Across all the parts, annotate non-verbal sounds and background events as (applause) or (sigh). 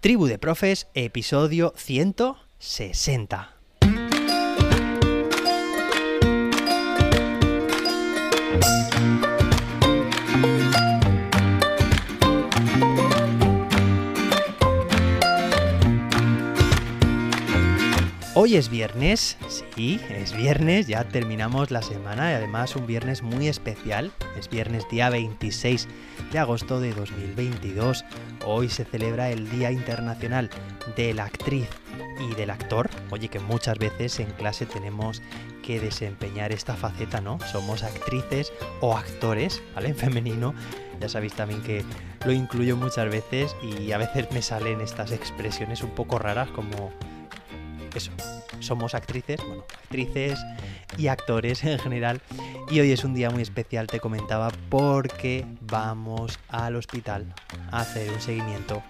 Tribu de Profes, episodio 160. Hoy es viernes, sí, es viernes, ya terminamos la semana y además un viernes muy especial. Es viernes día 26 de agosto de 2022. Hoy se celebra el Día Internacional de la Actriz y del Actor. Oye, que muchas veces en clase tenemos que desempeñar esta faceta, ¿no? Somos actrices o actores, ¿vale? En femenino. Ya sabéis también que lo incluyo muchas veces y a veces me salen estas expresiones un poco raras como eso, somos actrices, bueno, actrices y actores en general. Y hoy es un día muy especial, te comentaba, porque vamos al hospital a hacer un seguimiento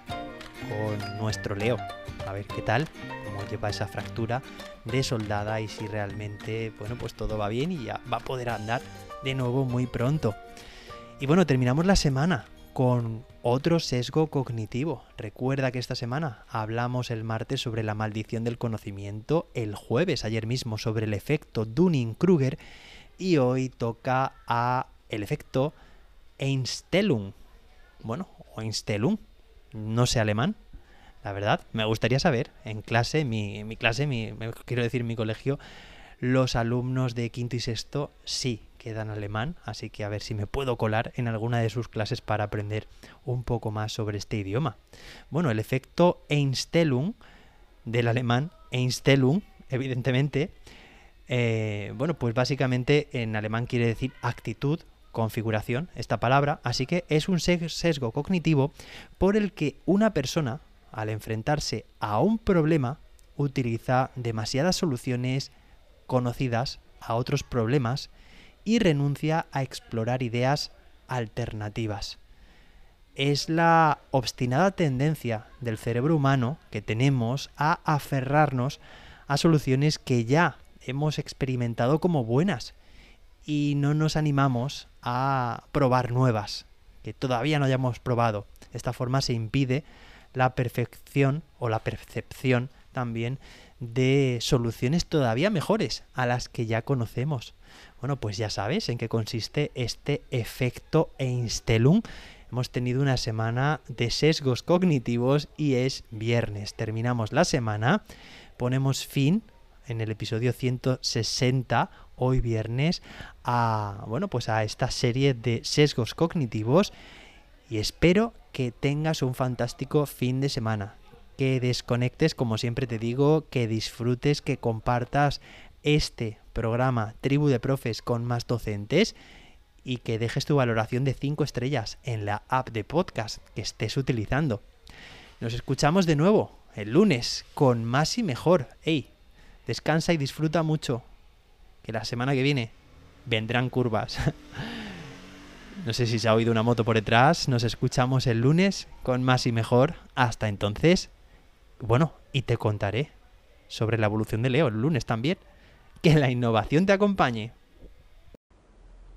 con nuestro Leo. A ver qué tal, cómo lleva esa fractura de soldada y si realmente, bueno, pues todo va bien y ya va a poder andar de nuevo muy pronto. Y bueno, terminamos la semana con otro sesgo cognitivo. Recuerda que esta semana hablamos el martes sobre la maldición del conocimiento, el jueves ayer mismo sobre el efecto Dunning-Kruger y hoy toca a el efecto Einstellung. Bueno, Einstellung, no sé alemán, la verdad, me gustaría saber. En clase, mi, mi clase, mi, quiero decir mi colegio, los alumnos de quinto y sexto sí quedan alemán, así que a ver si me puedo colar en alguna de sus clases para aprender un poco más sobre este idioma. Bueno, el efecto Einstellung del alemán Einstellung, evidentemente, eh, bueno, pues básicamente en alemán quiere decir actitud, configuración, esta palabra, así que es un sesgo cognitivo por el que una persona, al enfrentarse a un problema, utiliza demasiadas soluciones conocidas a otros problemas y renuncia a explorar ideas alternativas. Es la obstinada tendencia del cerebro humano que tenemos a aferrarnos a soluciones que ya hemos experimentado como buenas y no nos animamos a probar nuevas que todavía no hayamos probado. De esta forma se impide la perfección o la percepción también de soluciones todavía mejores a las que ya conocemos. Bueno, pues ya sabes en qué consiste este efecto Einstellung. Hemos tenido una semana de sesgos cognitivos y es viernes. Terminamos la semana, ponemos fin en el episodio 160 hoy viernes a bueno, pues a esta serie de sesgos cognitivos y espero que tengas un fantástico fin de semana que desconectes, como siempre te digo, que disfrutes, que compartas este programa Tribu de Profes con más docentes y que dejes tu valoración de 5 estrellas en la app de podcast que estés utilizando. Nos escuchamos de nuevo el lunes con más y mejor. ¡Ey! Descansa y disfruta mucho. Que la semana que viene vendrán curvas. (laughs) no sé si se ha oído una moto por detrás. Nos escuchamos el lunes con más y mejor. Hasta entonces, bueno, y te contaré sobre la evolución de Leo el lunes también. Que la innovación te acompañe.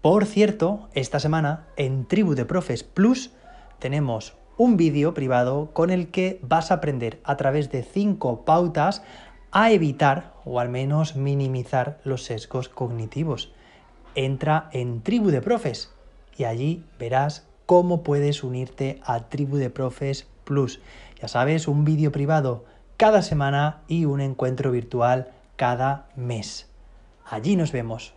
Por cierto, esta semana en Tribu de Profes Plus tenemos un vídeo privado con el que vas a aprender a través de cinco pautas a evitar o al menos minimizar los sesgos cognitivos. Entra en Tribu de Profes y allí verás cómo puedes unirte a Tribu de Profes Plus. Ya sabes, un vídeo privado cada semana y un encuentro virtual cada mes. Allí nos vemos.